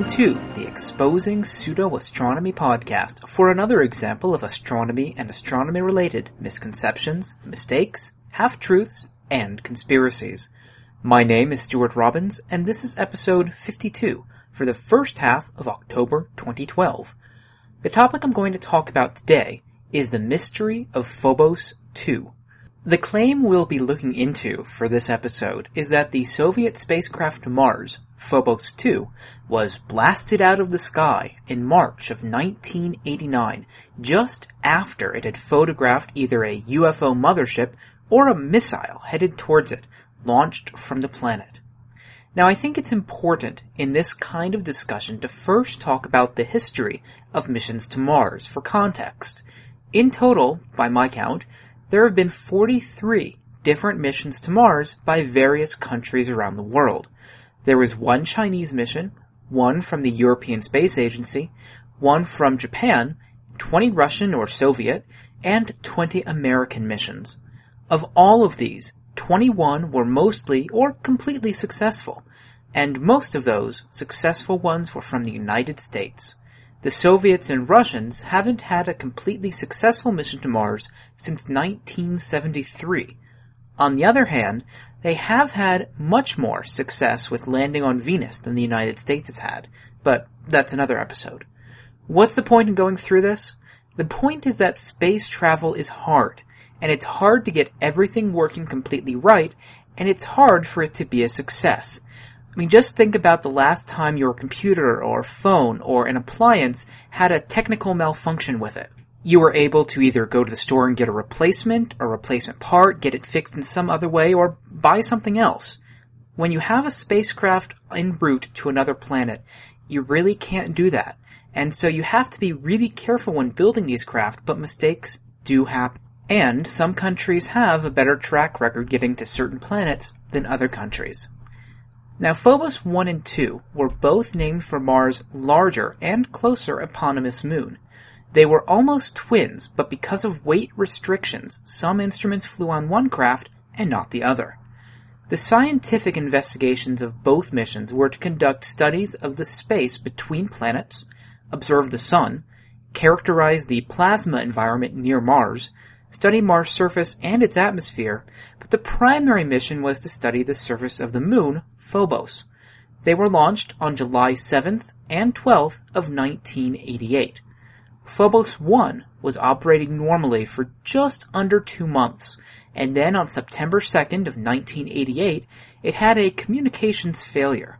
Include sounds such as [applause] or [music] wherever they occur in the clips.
welcome to the Exposing Pseudo Astronomy podcast for another example of astronomy and astronomy related misconceptions, mistakes, half truths, and conspiracies. My name is Stuart Robbins, and this is episode 52 for the first half of October 2012. The topic I'm going to talk about today is the mystery of Phobos 2. The claim we'll be looking into for this episode is that the Soviet spacecraft Mars, Phobos 2, was blasted out of the sky in March of 1989, just after it had photographed either a UFO mothership or a missile headed towards it, launched from the planet. Now I think it's important in this kind of discussion to first talk about the history of missions to Mars for context. In total, by my count, there have been 43 different missions to Mars by various countries around the world. There was one Chinese mission, one from the European Space Agency, one from Japan, 20 Russian or Soviet, and 20 American missions. Of all of these, 21 were mostly or completely successful, and most of those successful ones were from the United States. The Soviets and Russians haven't had a completely successful mission to Mars since 1973. On the other hand, they have had much more success with landing on Venus than the United States has had, but that's another episode. What's the point in going through this? The point is that space travel is hard, and it's hard to get everything working completely right, and it's hard for it to be a success. I mean, just think about the last time your computer or phone or an appliance had a technical malfunction with it. You were able to either go to the store and get a replacement, a replacement part, get it fixed in some other way, or buy something else. When you have a spacecraft en route to another planet, you really can't do that. And so you have to be really careful when building these craft, but mistakes do happen. And some countries have a better track record getting to certain planets than other countries. Now, Phobos 1 and 2 were both named for Mars' larger and closer eponymous moon. They were almost twins, but because of weight restrictions, some instruments flew on one craft and not the other. The scientific investigations of both missions were to conduct studies of the space between planets, observe the sun, characterize the plasma environment near Mars, study Mars' surface and its atmosphere, but the primary mission was to study the surface of the moon, Phobos. They were launched on July 7th and 12th of 1988. Phobos 1 was operating normally for just under two months, and then on September 2nd of 1988, it had a communications failure.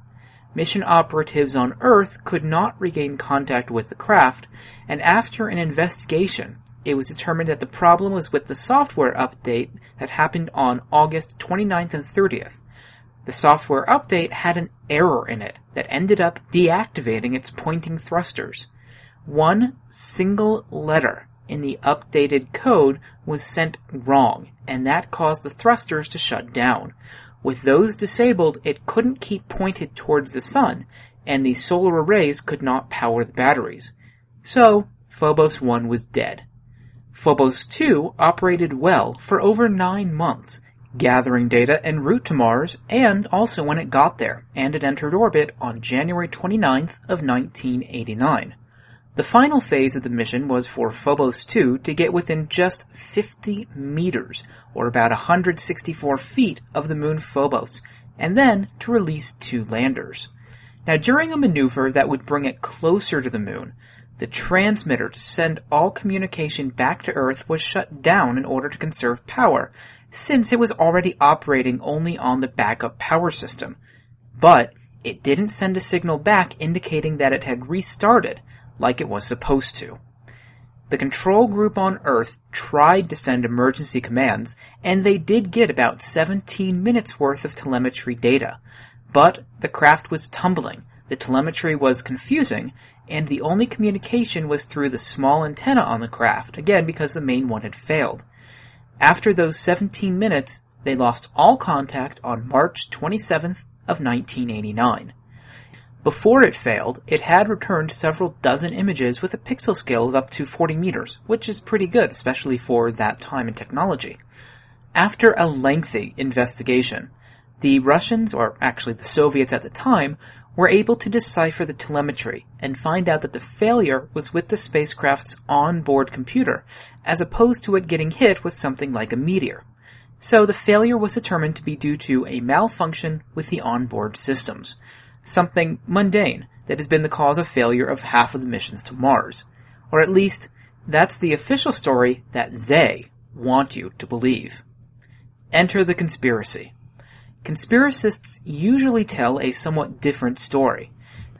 Mission operatives on Earth could not regain contact with the craft, and after an investigation, it was determined that the problem was with the software update that happened on August 29th and 30th. The software update had an error in it that ended up deactivating its pointing thrusters. One single letter in the updated code was sent wrong, and that caused the thrusters to shut down. With those disabled, it couldn't keep pointed towards the sun, and the solar arrays could not power the batteries. So, Phobos 1 was dead. Phobos 2 operated well for over nine months, gathering data en route to Mars and also when it got there, and it entered orbit on January 29th of 1989. The final phase of the mission was for Phobos 2 to get within just 50 meters, or about 164 feet of the moon Phobos, and then to release two landers. Now during a maneuver that would bring it closer to the moon, the transmitter to send all communication back to Earth was shut down in order to conserve power, since it was already operating only on the backup power system. But it didn't send a signal back indicating that it had restarted, like it was supposed to. The control group on Earth tried to send emergency commands, and they did get about 17 minutes worth of telemetry data. But the craft was tumbling, the telemetry was confusing, and the only communication was through the small antenna on the craft, again because the main one had failed. After those 17 minutes, they lost all contact on March 27th of 1989. Before it failed, it had returned several dozen images with a pixel scale of up to 40 meters, which is pretty good, especially for that time and technology. After a lengthy investigation, The Russians, or actually the Soviets at the time, were able to decipher the telemetry and find out that the failure was with the spacecraft's onboard computer, as opposed to it getting hit with something like a meteor. So the failure was determined to be due to a malfunction with the onboard systems. Something mundane that has been the cause of failure of half of the missions to Mars. Or at least, that's the official story that they want you to believe. Enter the conspiracy. Conspiracists usually tell a somewhat different story.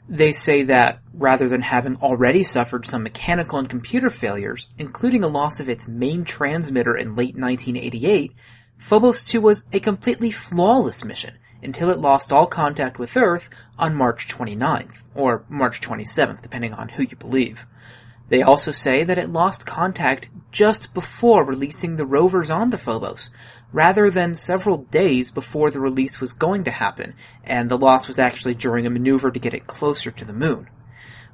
They say that, rather than having already suffered some mechanical and computer failures, including a loss of its main transmitter in late 1988, Phobos 2 was a completely flawless mission until it lost all contact with Earth on March 29th, or March 27th, depending on who you believe. They also say that it lost contact just before releasing the rovers onto Phobos, rather than several days before the release was going to happen, and the loss was actually during a maneuver to get it closer to the moon.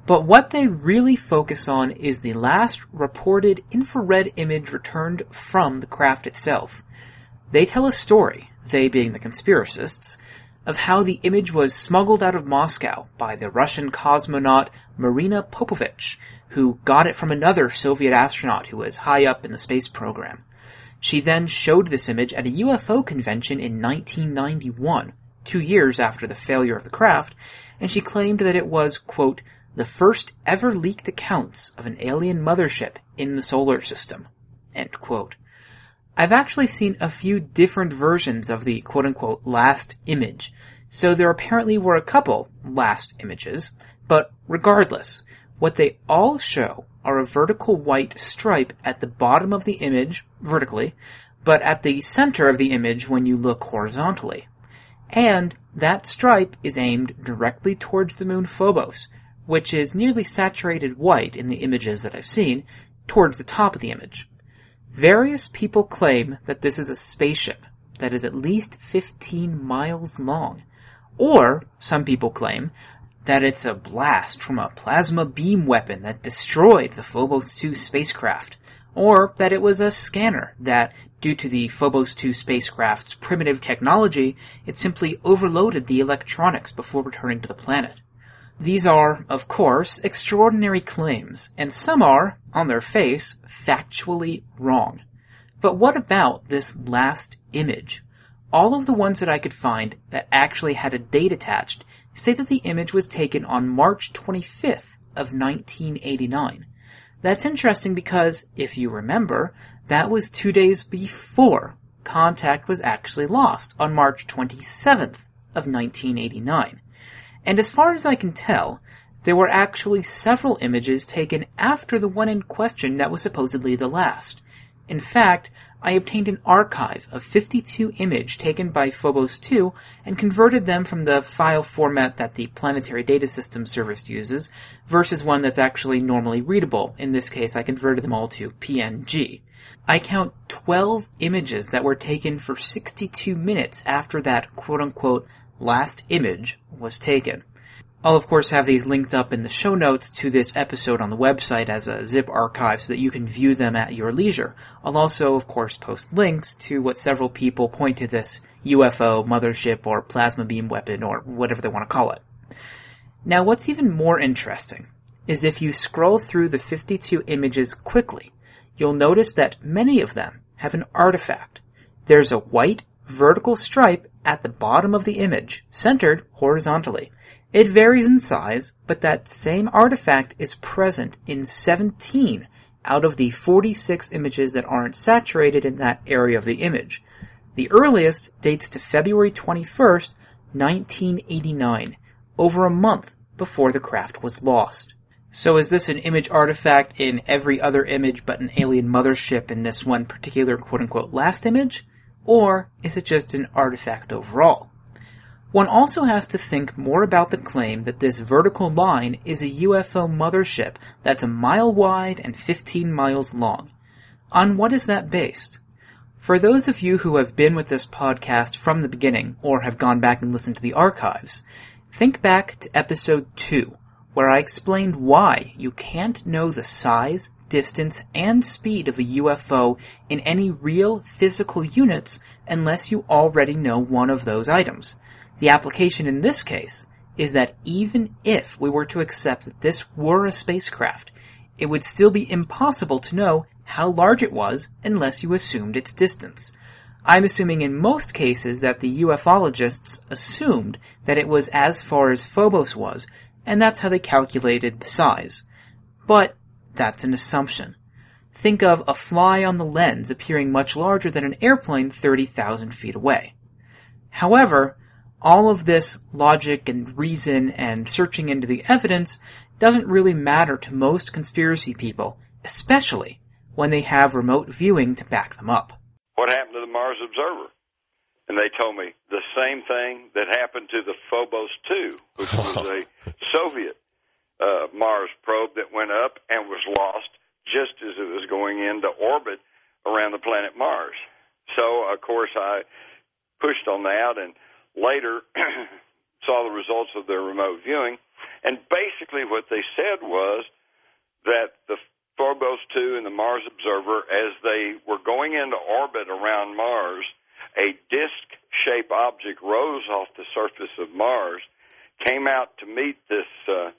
But what they really focus on is the last reported infrared image returned from the craft itself. They tell a story, they being the conspiracists, of how the image was smuggled out of Moscow by the Russian cosmonaut Marina Popovich, who got it from another Soviet astronaut who was high up in the space program. She then showed this image at a UFO convention in 1991, two years after the failure of the craft, and she claimed that it was, quote, the first ever leaked accounts of an alien mothership in the solar system, end quote. I've actually seen a few different versions of the quote unquote last image, so there apparently were a couple last images, but regardless, what they all show are a vertical white stripe at the bottom of the image, vertically, but at the center of the image when you look horizontally. And that stripe is aimed directly towards the moon Phobos, which is nearly saturated white in the images that I've seen, towards the top of the image. Various people claim that this is a spaceship that is at least 15 miles long. Or, some people claim, that it's a blast from a plasma beam weapon that destroyed the Phobos 2 spacecraft, or that it was a scanner that, due to the Phobos 2 spacecraft's primitive technology, it simply overloaded the electronics before returning to the planet. These are, of course, extraordinary claims, and some are, on their face, factually wrong. But what about this last image? All of the ones that I could find that actually had a date attached say that the image was taken on March 25th of 1989. That's interesting because, if you remember, that was two days before contact was actually lost on March 27th of 1989. And as far as I can tell, there were actually several images taken after the one in question that was supposedly the last. In fact, I obtained an archive of 52 image taken by Phobos 2 and converted them from the file format that the Planetary Data System service uses versus one that's actually normally readable. In this case, I converted them all to PNG. I count 12 images that were taken for 62 minutes after that quote unquote last image was taken. I'll of course have these linked up in the show notes to this episode on the website as a zip archive so that you can view them at your leisure. I'll also of course post links to what several people point to this UFO, mothership, or plasma beam weapon, or whatever they want to call it. Now what's even more interesting is if you scroll through the 52 images quickly, you'll notice that many of them have an artifact. There's a white vertical stripe at the bottom of the image, centered horizontally. It varies in size, but that same artifact is present in 17 out of the 46 images that aren't saturated in that area of the image. The earliest dates to February 21st, 1989, over a month before the craft was lost. So is this an image artifact in every other image but an alien mothership in this one particular quote unquote last image? Or is it just an artifact overall? One also has to think more about the claim that this vertical line is a UFO mothership that's a mile wide and 15 miles long. On what is that based? For those of you who have been with this podcast from the beginning, or have gone back and listened to the archives, think back to episode 2, where I explained why you can't know the size, distance, and speed of a UFO in any real physical units unless you already know one of those items. The application in this case is that even if we were to accept that this were a spacecraft, it would still be impossible to know how large it was unless you assumed its distance. I'm assuming in most cases that the ufologists assumed that it was as far as Phobos was, and that's how they calculated the size. But that's an assumption. Think of a fly on the lens appearing much larger than an airplane 30,000 feet away. However, all of this logic and reason and searching into the evidence doesn't really matter to most conspiracy people, especially when they have remote viewing to back them up. What happened to the Mars Observer? And they told me the same thing that happened to the Phobos 2, which was a [laughs] Soviet uh, Mars probe that went up and was lost just as it was going into orbit around the planet Mars. So, of course, I pushed on that and later [clears throat] saw the results of their remote viewing. And basically, what they said was that the Phobos 2 and the Mars Observer, as they were going into orbit around Mars, a disc shaped object rose off the surface of Mars, came out to meet this uh,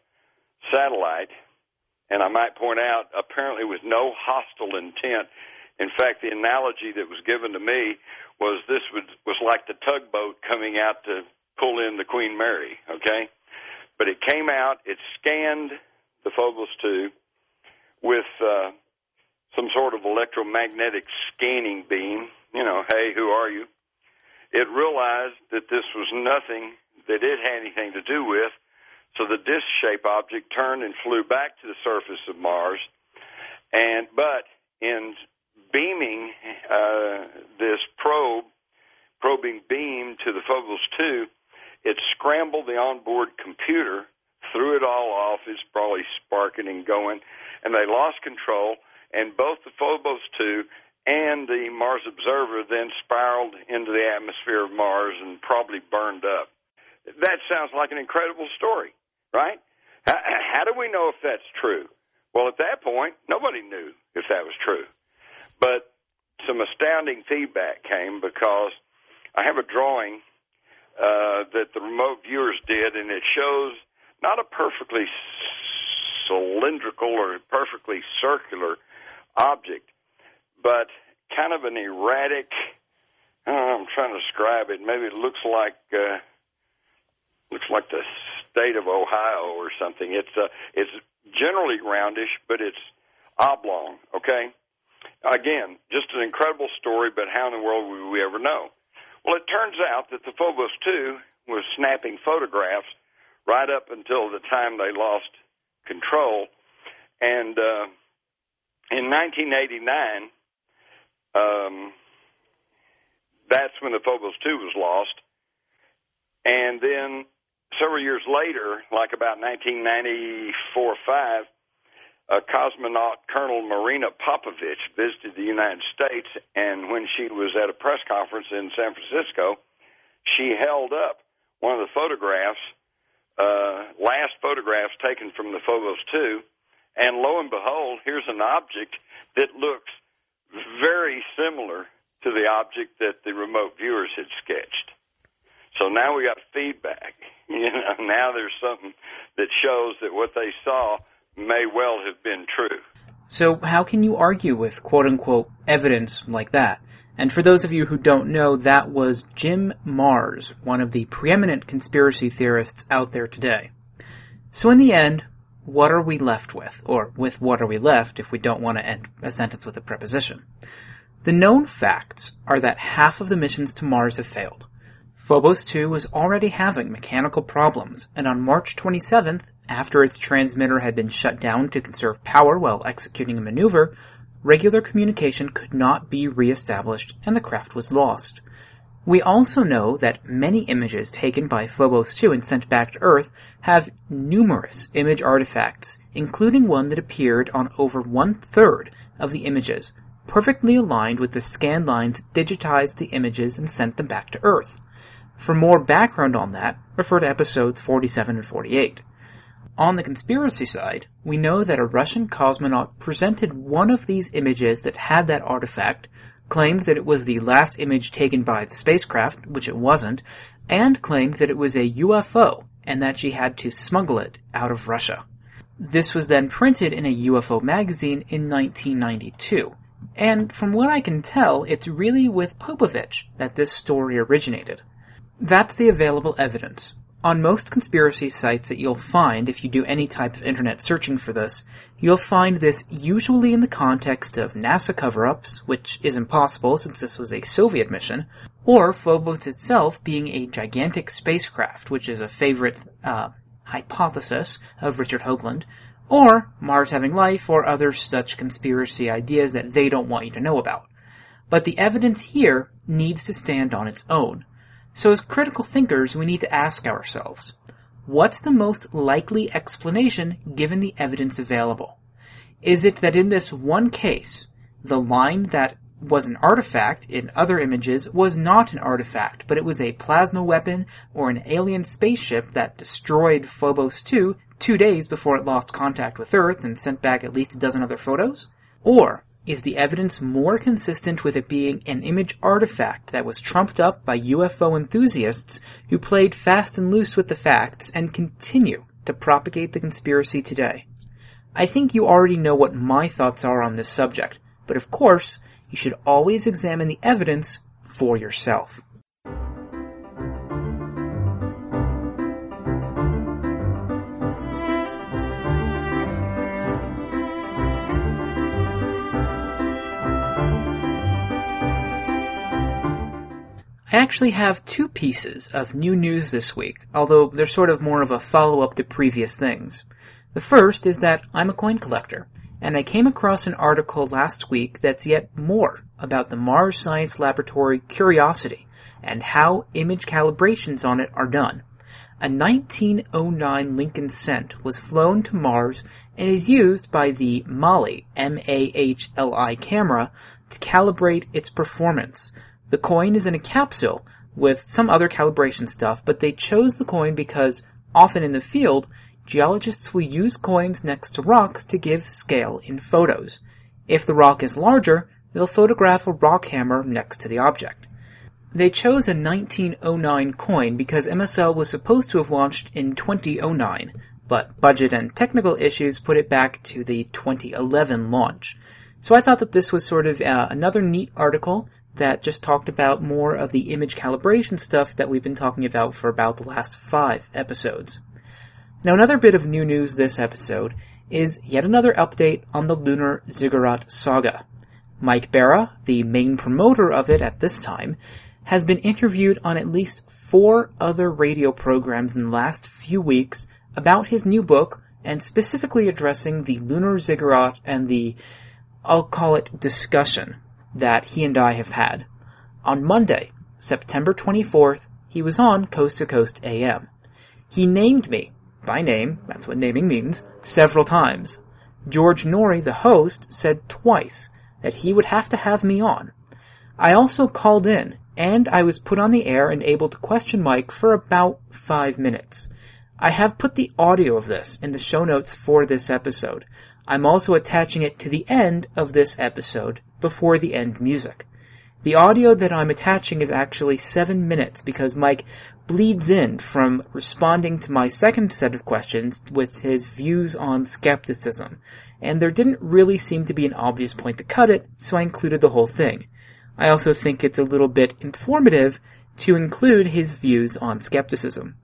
satellite, and I might point out, apparently with no hostile intent. In fact, the analogy that was given to me was this was, was like the tugboat coming out to pull in the Queen Mary, okay? But it came out, it scanned the Phobos 2 with uh, some sort of electromagnetic scanning beam. You know, hey, who are you? It realized that this was nothing that it had anything to do with, so the disc-shaped object turned and flew back to the surface of Mars. And but in beaming uh, this probe, probing beam to the Phobos 2, it scrambled the onboard computer, threw it all off. It's probably sparking and going, and they lost control. And both the Phobos 2 and the Mars Observer then spiraled into the atmosphere of Mars and probably burned up. That sounds like an incredible story, right? How, how do we know if that's true? Well, at that point, nobody knew if that was true. But some astounding feedback came because I have a drawing uh, that the remote viewers did, and it shows not a perfectly cylindrical or perfectly circular object, but kind of an erratic. I am trying to describe it. Maybe it looks like uh, looks like the state of Ohio or something. It's uh, it's generally roundish, but it's oblong. Okay, Again, just an incredible story, but how in the world would we ever know? Well, it turns out that the Phobos 2 was snapping photographs right up until the time they lost control. And uh, in 1989, um, that's when the Phobos 2 was lost. And then several years later, like about 1994 5, uh, cosmonaut Colonel Marina Popovich visited the United States, and when she was at a press conference in San Francisco, she held up one of the photographs, uh, last photographs taken from the Phobos 2, and lo and behold, here's an object that looks very similar to the object that the remote viewers had sketched. So now we got feedback. [laughs] You know, now there's something that shows that what they saw may well have been true. So, how can you argue with quote unquote evidence like that? And for those of you who don't know, that was Jim Marrs, one of the preeminent conspiracy theorists out there today. So, in the end, what are we left with? Or with what are we left if we don't want to end a sentence with a preposition? The known facts are that half of the missions to Mars have failed. Phobos 2 was already having mechanical problems, and on March 27th, after its transmitter had been shut down to conserve power while executing a maneuver, regular communication could not be re-established and the craft was lost. We also know that many images taken by Phobos 2 and sent back to Earth have numerous image artifacts, including one that appeared on over one third of the images, perfectly aligned with the scan lines that digitized the images and sent them back to Earth. For more background on that, refer to episodes 47 and 48. On the conspiracy side, we know that a Russian cosmonaut presented one of these images that had that artifact, claimed that it was the last image taken by the spacecraft, which it wasn't, and claimed that it was a UFO and that she had to smuggle it out of Russia. This was then printed in a UFO magazine in 1992. And from what I can tell, it's really with Popovich that this story originated. That's the available evidence. On most conspiracy sites that you'll find if you do any type of internet searching for this, you'll find this usually in the context of NASA cover-ups, which is impossible since this was a Soviet mission, or Phobos itself being a gigantic spacecraft, which is a favorite uh, hypothesis of Richard Hoagland, or Mars having life or other such conspiracy ideas that they don't want you to know about. But the evidence here needs to stand on its own. So as critical thinkers, we need to ask ourselves, what's the most likely explanation given the evidence available? Is it that in this one case, the line that was an artifact in other images was not an artifact, but it was a plasma weapon or an alien spaceship that destroyed Phobos 2 two days before it lost contact with Earth and sent back at least a dozen other photos? Or is the evidence more consistent with it being an image artifact that was trumped up by UFO enthusiasts who played fast and loose with the facts and continue to propagate the conspiracy today? I think you already know what my thoughts are on this subject, but of course, you should always examine the evidence for yourself. I actually have two pieces of new news this week, although they're sort of more of a follow-up to previous things. The first is that I'm a coin collector, and I came across an article last week that's yet more about the Mars Science Laboratory Curiosity and how image calibrations on it are done. A 1909 Lincoln Cent was flown to Mars and is used by the MAHLI, M-A-H-L-I camera to calibrate its performance. The coin is in a capsule with some other calibration stuff, but they chose the coin because often in the field, geologists will use coins next to rocks to give scale in photos. If the rock is larger, they'll photograph a rock hammer next to the object. They chose a 1909 coin because MSL was supposed to have launched in 2009, but budget and technical issues put it back to the 2011 launch. So I thought that this was sort of uh, another neat article that just talked about more of the image calibration stuff that we've been talking about for about the last five episodes. Now, another bit of new news this episode is yet another update on the Lunar Ziggurat saga. Mike Bara, the main promoter of it at this time, has been interviewed on at least four other radio programs in the last few weeks about his new book and specifically addressing the Lunar Ziggurat and the, I'll call it discussion that he and I have had. On Monday, September 24th, he was on Coast to Coast AM. He named me, by name, that's what naming means, several times. George Noory, the host, said twice that he would have to have me on. I also called in, and I was put on the air and able to question Mike for about five minutes. I have put the audio of this in the show notes for this episode. I'm also attaching it to the end of this episode before the end music. The audio that I'm attaching is actually seven minutes because Mike bleeds in from responding to my second set of questions with his views on skepticism, and there didn't really seem to be an obvious point to cut it, so I included the whole thing. I also think it's a little bit informative to include his views on skepticism.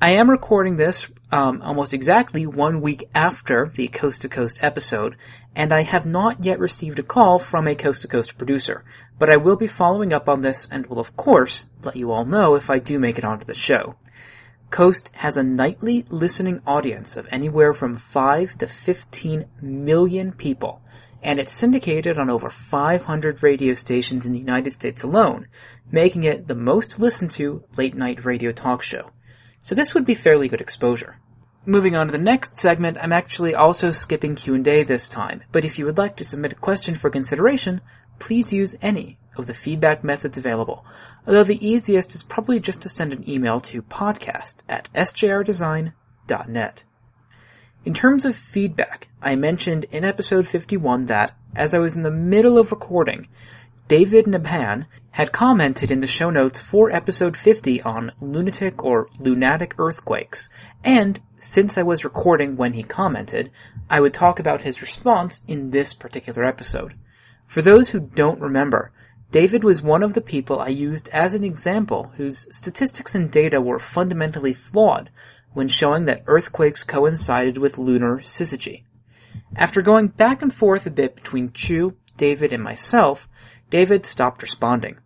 I am recording this um, almost exactly one week after the Coast to Coast episode, and I have not yet received a call from a Coast to Coast producer, but I will be following up on this and will of course let you all know if I do make it onto the show. Coast has a nightly listening audience of anywhere from 5 to 15 million people, and it's syndicated on over 500 radio stations in the United States alone, making it the most listened to late night radio talk show. So this would be fairly good exposure. Moving on to the next segment, I'm actually also skipping Q&A this time, but if you would like to submit a question for consideration, please use any of the feedback methods available, although the easiest is probably just to send an email to podcast at sjrdesign.net. In terms of feedback, I mentioned in episode 51 that, as I was in the middle of recording, David Nabhan had commented in the show notes for episode 50 on lunatic or lunatic earthquakes, and since I was recording when he commented, I would talk about his response in this particular episode. For those who don't remember, David was one of the people I used as an example whose statistics and data were fundamentally flawed when showing that earthquakes coincided with lunar syzygy. After going back and forth a bit between Chu, David, and myself, David stopped responding.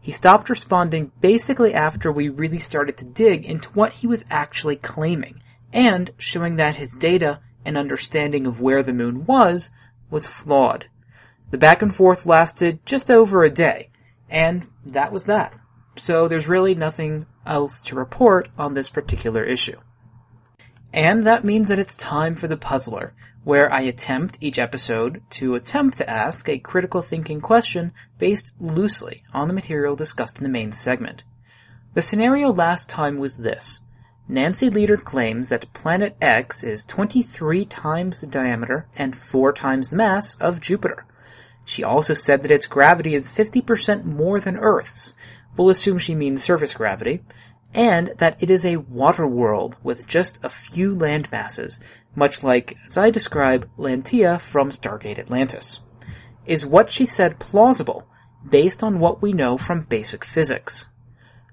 He stopped responding basically after we really started to dig into what he was actually claiming, and showing that his data and understanding of where the moon was was flawed. The back and forth lasted just over a day, and that was that. So there's really nothing else to report on this particular issue. And that means that it's time for the puzzler, where I attempt each episode to attempt to ask a critical thinking question based loosely on the material discussed in the main segment. The scenario last time was this. Nancy Lieder claims that planet X is 23 times the diameter and 4 times the mass of Jupiter. She also said that its gravity is 50% more than Earth's. We'll assume she means surface gravity, and that it is a water world with just a few land masses, much like, as I describe, Lantea from Stargate Atlantis. Is what she said plausible, based on what we know from basic physics?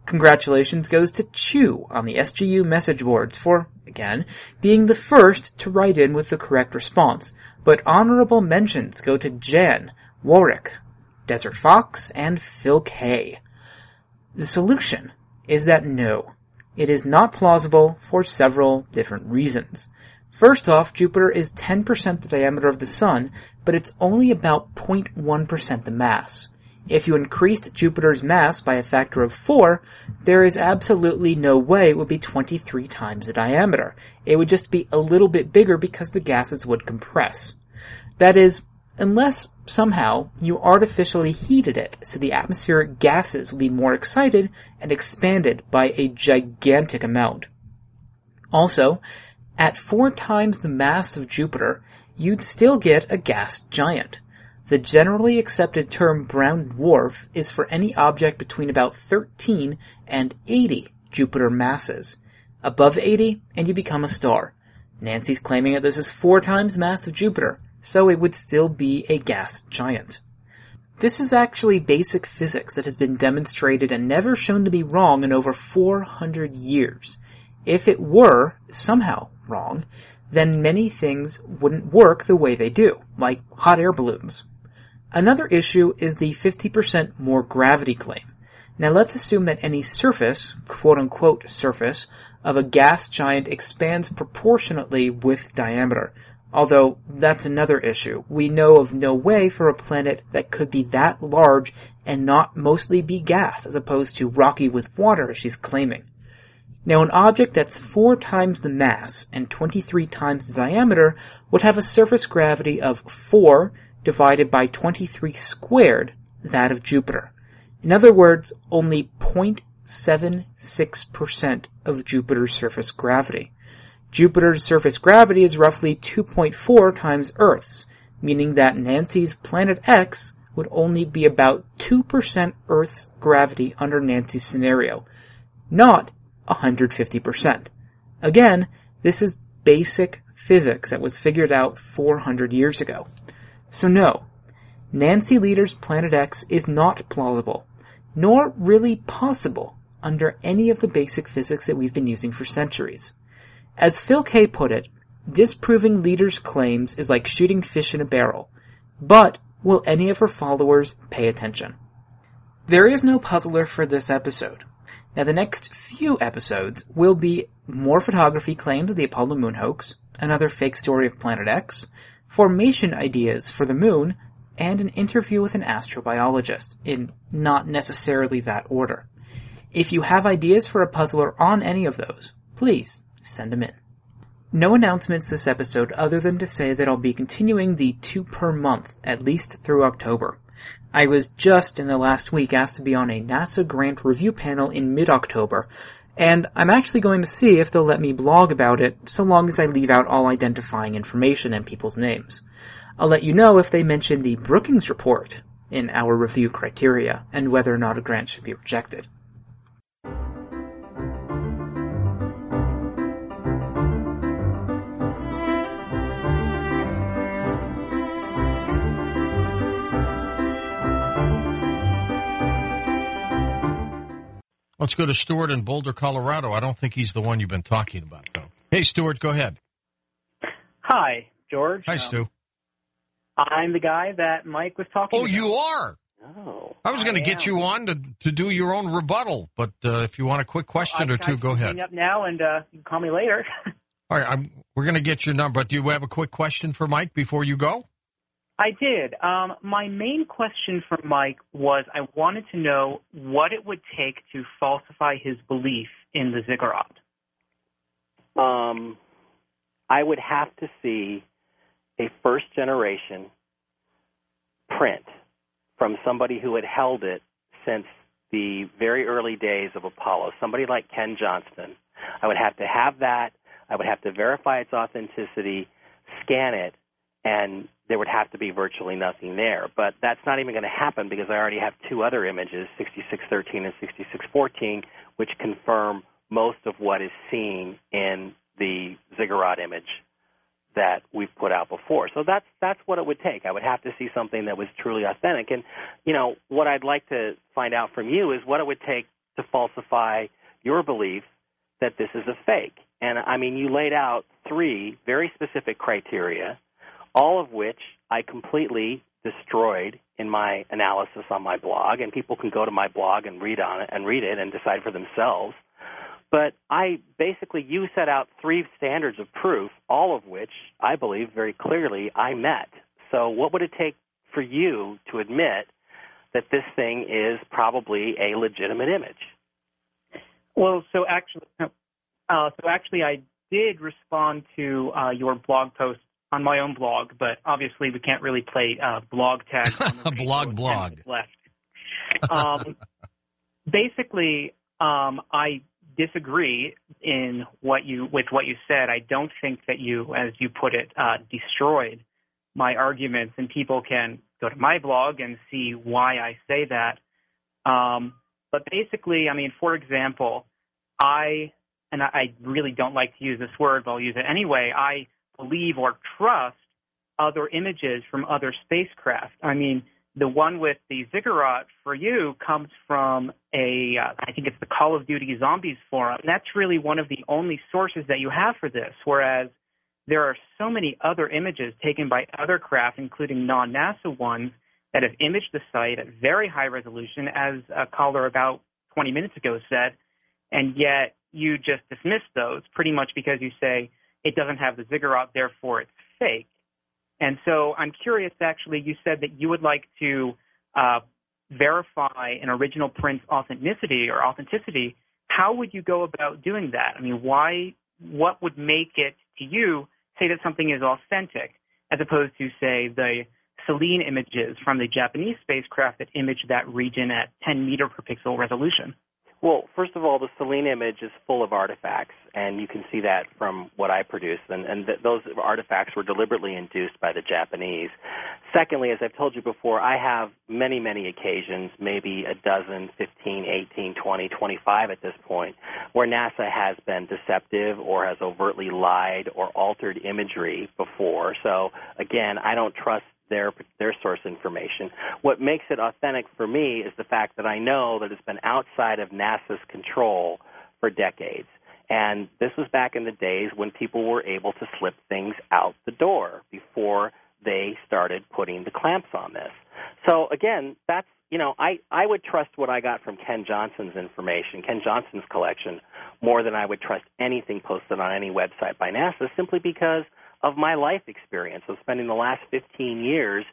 Congratulations goes to Chu on the SGU message boards for, again, being the first to write in with the correct response, but honorable mentions go to Jan, Warwick, Desert Fox, and Phil K. The solution is that no, it is not plausible for several different reasons. First off, Jupiter is 10% the diameter of the Sun, but it's only about 0.1% the mass. If you increased Jupiter's mass by a factor of 4, there is absolutely no way it would be 23 times the diameter. It would just be a little bit bigger because the gases would compress. That is, unless somehow you artificially heated it so the atmospheric gases would be more excited and expanded by a gigantic amount. Also, at four times the mass of Jupiter, you'd still get a gas giant. The generally accepted term brown dwarf is for any object between about 13 and 80 Jupiter masses. Above 80, and you become a star. Nancy's claiming that this is four times mass of Jupiter, so it would still be a gas giant. This is actually basic physics that has been demonstrated and never shown to be wrong in over 400 years. If it were somehow wrong, then many things wouldn't work the way they do, like hot air balloons. Another issue is the 50% more gravity claim. Now let's assume that any surface, quote unquote surface, of a gas giant expands proportionately with diameter, Although that's another issue. We know of no way for a planet that could be that large and not mostly be gas as opposed to rocky with water as she's claiming. Now an object that's four times the mass and 23 times the diameter would have a surface gravity of 4 divided by 23 squared, that of Jupiter. In other words, only 0.76% of Jupiter's surface gravity. Jupiter's surface gravity is roughly 2.4 times Earth's, meaning that Nancy's planet X would only be about 2% Earth's gravity under Nancy's scenario, not 150%. Again, this is basic physics that was figured out 400 years ago. So no, Nancy Lieder's Planet X is not plausible, nor really possible under any of the basic physics that we've been using for centuries. As Phil K put it, disproving Lieder's claims is like shooting fish in a barrel. But will any of her followers pay attention? There is no puzzler for this episode. Now the next few episodes will be more photography claims of the Apollo moon hoax, another fake story of Planet X, formation ideas for the moon, and an interview with an astrobiologist, in not necessarily that order. If you have ideas for a puzzler on any of those, please send them in. No announcements this episode other than to say that I'll be continuing the two per month, at least through October. I was just in the last week asked to be on a NASA grant review panel in mid-October, And I'm actually going to see if they'll let me blog about it so long as I leave out all identifying information and people's names. I'll let you know if they mention the Brookings Report in our review criteria and whether or not a grant should be rejected. Let's go to Stuart in Boulder, Colorado. I don't think he's the one you've been talking about, though. Hey, Stuart, go ahead. Hi, George. Hi, Stu. Um, I'm the guy that Mike was talking to. Oh, about. you are? Oh. I was going to get you on to, to do your own rebuttal, but uh, if you want a quick question I- or two, go ahead. hang up now, and uh, you can call me later. [laughs] All right, I'm, we're going to get your number, but do you have a quick question for Mike before you go? I did. Um, my main question for Mike was I wanted to know what it would take to falsify his belief in the ziggurat. Um, I would have to see a first generation print from somebody who had held it since the very early days of Apollo, somebody like Ken Johnston. I would have to have that. I would have to verify its authenticity, scan it, and there would have to be virtually nothing there. But that's not even going to happen because I already have two other images, 6613 and 6614, which confirm most of what is seen in the ziggurat image that we've put out before. So that's that's what it would take. I would have to see something that was truly authentic. And you know, what I'd like to find out from you is what it would take to falsify your belief that this is a fake. And I mean, you laid out three very specific criteria, all of which I completely destroyed in my analysis on my blog, and people can go to my blog and read on it and read it and decide for themselves. But I basically, you set out three standards of proof, all of which I believe very clearly I met. So, what would it take for you to admit that this thing is probably a legitimate image? Well, so actually, uh, so actually, I did respond to uh, your blog post on my own blog, but obviously we can't really play uh, blog tag. on the [laughs] radio Blog, blog. Left. Um, basically, um, I disagree in what you with what you said. I don't think that you, as you put it, uh, destroyed my arguments, and people can go to my blog and see why I say that. Um, but basically, I mean, for example, I and I I really don't like to use this word, but I'll use it anyway. I believe or trust other images from other spacecraft. I mean, the one with the ziggurat for you comes from a, uh, I think it's the Call of Duty Zombies forum. That's really one of the only sources that you have for this. Whereas there are so many other images taken by other craft, including non-NASA ones, that have imaged the site at very high resolution, as a caller about 20 minutes ago said, and yet you just dismiss those pretty much because you say it doesn't have the ziggurat, therefore it's fake. And so I'm curious, actually, you said that you would like to uh, verify an original print's authenticity or authenticity. How would you go about doing that? I mean, why? What would make it to you say that something is authentic, as opposed to say the Selene images from the Japanese spacecraft that image that region at 10 meter per pixel resolution? Well, first of all, the Selene image is full of artifacts, and you can see that from what I produced. And, and th- those artifacts were deliberately induced by the Japanese. Secondly, as I've told you before, I have many, many occasions, maybe a dozen, 15, 18, 20, 25 at this point, where NASA has been deceptive or has overtly lied or altered imagery before. So, again, I don't trust their their source information. What makes it authentic for me is the fact that I know that it's been outside of NASA's control for decades. And this was back in the days when people were able to slip things out the door before they started putting the clamps on this. So again, that's you know, I, I would trust what I got from Ken Johnston's information, Ken Johnston's collection, more than I would trust anything posted on any website by NASA simply because of my life experience of spending the last 15 years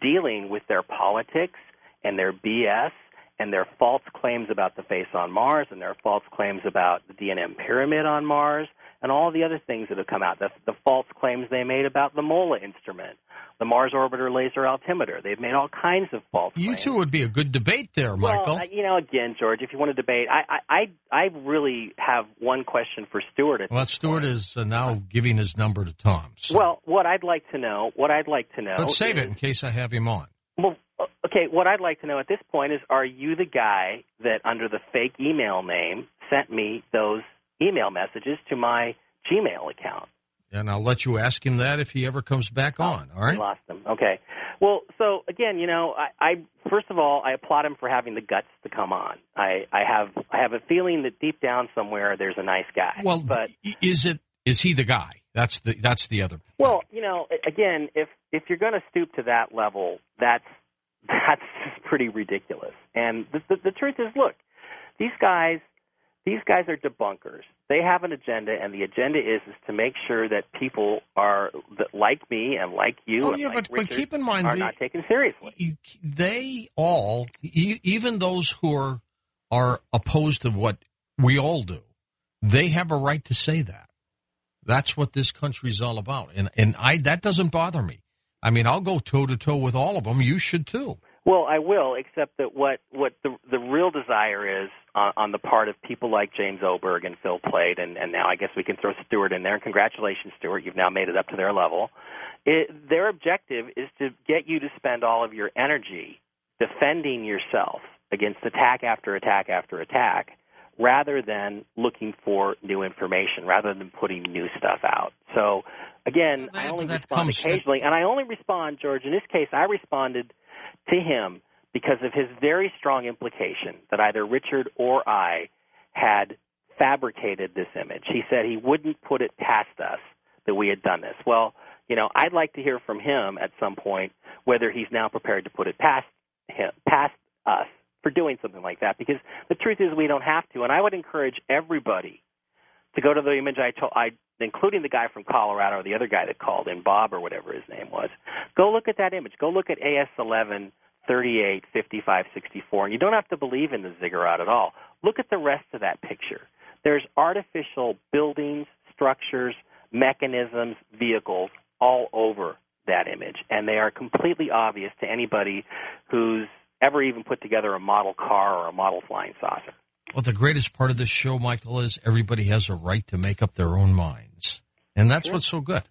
dealing with their politics and their BS and their false claims about the face on Mars and their false claims about the D&M pyramid on Mars and all the other things that have come out, the, the false claims they made about the MOLA instrument, the Mars Orbiter Laser Altimeter. They've made all kinds of false You claims. two would be a good debate there, Michael. Well, you know, again, George, if you want to debate, I, I, I, really have one question for Stuart. Well, Stuart point. is uh, now giving his number to Tom. So Well, what I'd like to know, what I'd like to know, let's save is, it in case I have him on. Well, uh, okay. What I'd like to know at this point is, are you the guy that, under the fake email name, sent me those email messages to my Gmail account? And I'll let you ask him that if he ever comes back oh, on. All right. I lost them. Okay. Well, so again, you know, I, I first of all, I applaud him for having the guts to come on. I, I have, I have a feeling that deep down somewhere there's a nice guy. Well, but is it? Is he the guy? That's the. That's the other. Well, you know, again, if if you're going to stoop to that level, that's [laughs] that's just pretty ridiculous. And the, the the truth is, look, these guys these guys are debunkers. They have an agenda, and the agenda is is to make sure that people are that like me and like you Oh and yeah, like but but keep in mind are the- not taken seriously. they all, even those who are are opposed to what we all do, they have a right to say that. That's what this country's all about, and and I that doesn't bother me. I mean, I'll go toe to toe with all of them. You should too. Well, I will, except that what what the the real desire is on, on the part of people like James Oberg and Phil Plait, and and now I guess we can throw Stuart in there. And congratulations, Stuart, you've now made it up to their level. It, their objective is to get you to spend all of your energy defending yourself against attack after attack after attack, rather than looking for new information, rather than putting new stuff out. So, again, I only respond comes- occasionally, and I only respond, George. In this case, I responded to him because of his very strong implication that either Richard or I had fabricated this image. He said he wouldn't put it past us that we had done this. Well, you know, I'd like to hear from him at some point whether he's now prepared to put it past him, past us for doing something like that because the truth is we don't have to and I would encourage everybody to go to the image I told I including the guy from Colorado or the other guy that called in Bob or whatever his name was go look at that image. Go look at AS11 38 55 64 and you don't have to believe in the ziggurat at all. Look at the rest of that picture. There's artificial buildings structures mechanisms vehicles all over that image and they are completely obvious to anybody who's ever even put together a model car or a model flying saucer Well, the greatest part of this show, Michael, is everybody has a right to make up their own minds, and that's what's so good.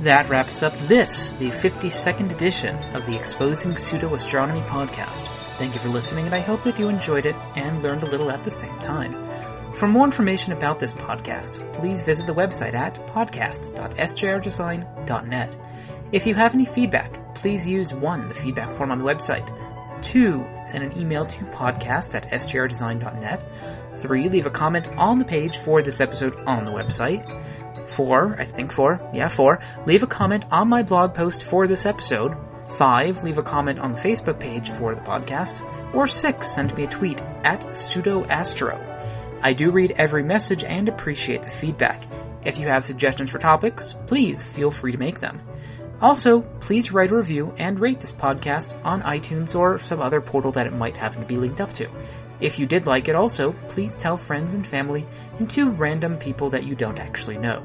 That wraps up this, the 52nd edition of the Exposing Pseudo Astronomy podcast. Thank you for listening, and I hope that you enjoyed it and learned a little at the same time. For more information about this podcast, please visit the website at podcast.sjrdesign.net. If you have any feedback, please use 1. the feedback form on the website, 2. send an email to podcast at sjrdesign.net, 3. leave a comment on the page for this episode on the website, Four, I think four, yeah, four, leave a comment on my blog post for this episode. Five, leave a comment on the Facebook page for the podcast. Or six, send me a tweet at pseudoastro. I do read every message and appreciate the feedback. If you have suggestions for topics, please feel free to make them. Also, please write a review and rate this podcast on iTunes or some other portal that it might happen to be linked up to. If you did like it also, please tell friends and family and two random people that you don't actually know.